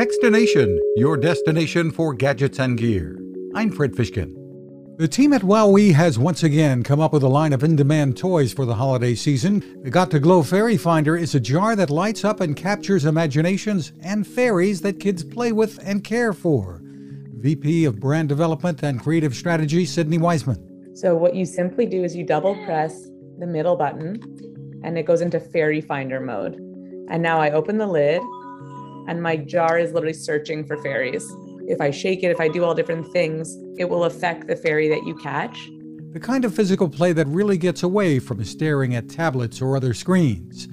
Techstination, your destination for gadgets and gear. I'm Fred Fishkin. The team at WowWee has once again come up with a line of in demand toys for the holiday season. The Got2Glow Fairy Finder is a jar that lights up and captures imaginations and fairies that kids play with and care for. VP of Brand Development and Creative Strategy, Sydney Wiseman. So, what you simply do is you double press the middle button and it goes into Fairy Finder mode. And now I open the lid and my jar is literally searching for fairies. If I shake it, if I do all different things, it will affect the fairy that you catch. The kind of physical play that really gets away from staring at tablets or other screens.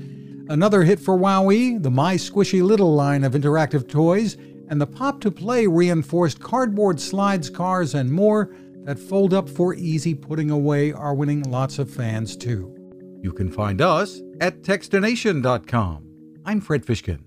Another hit for WowWee, the My Squishy Little line of interactive toys, and the Pop2Play reinforced cardboard slides, cars, and more that fold up for easy putting away are winning lots of fans too. You can find us at Techstination.com. I'm Fred Fishkin.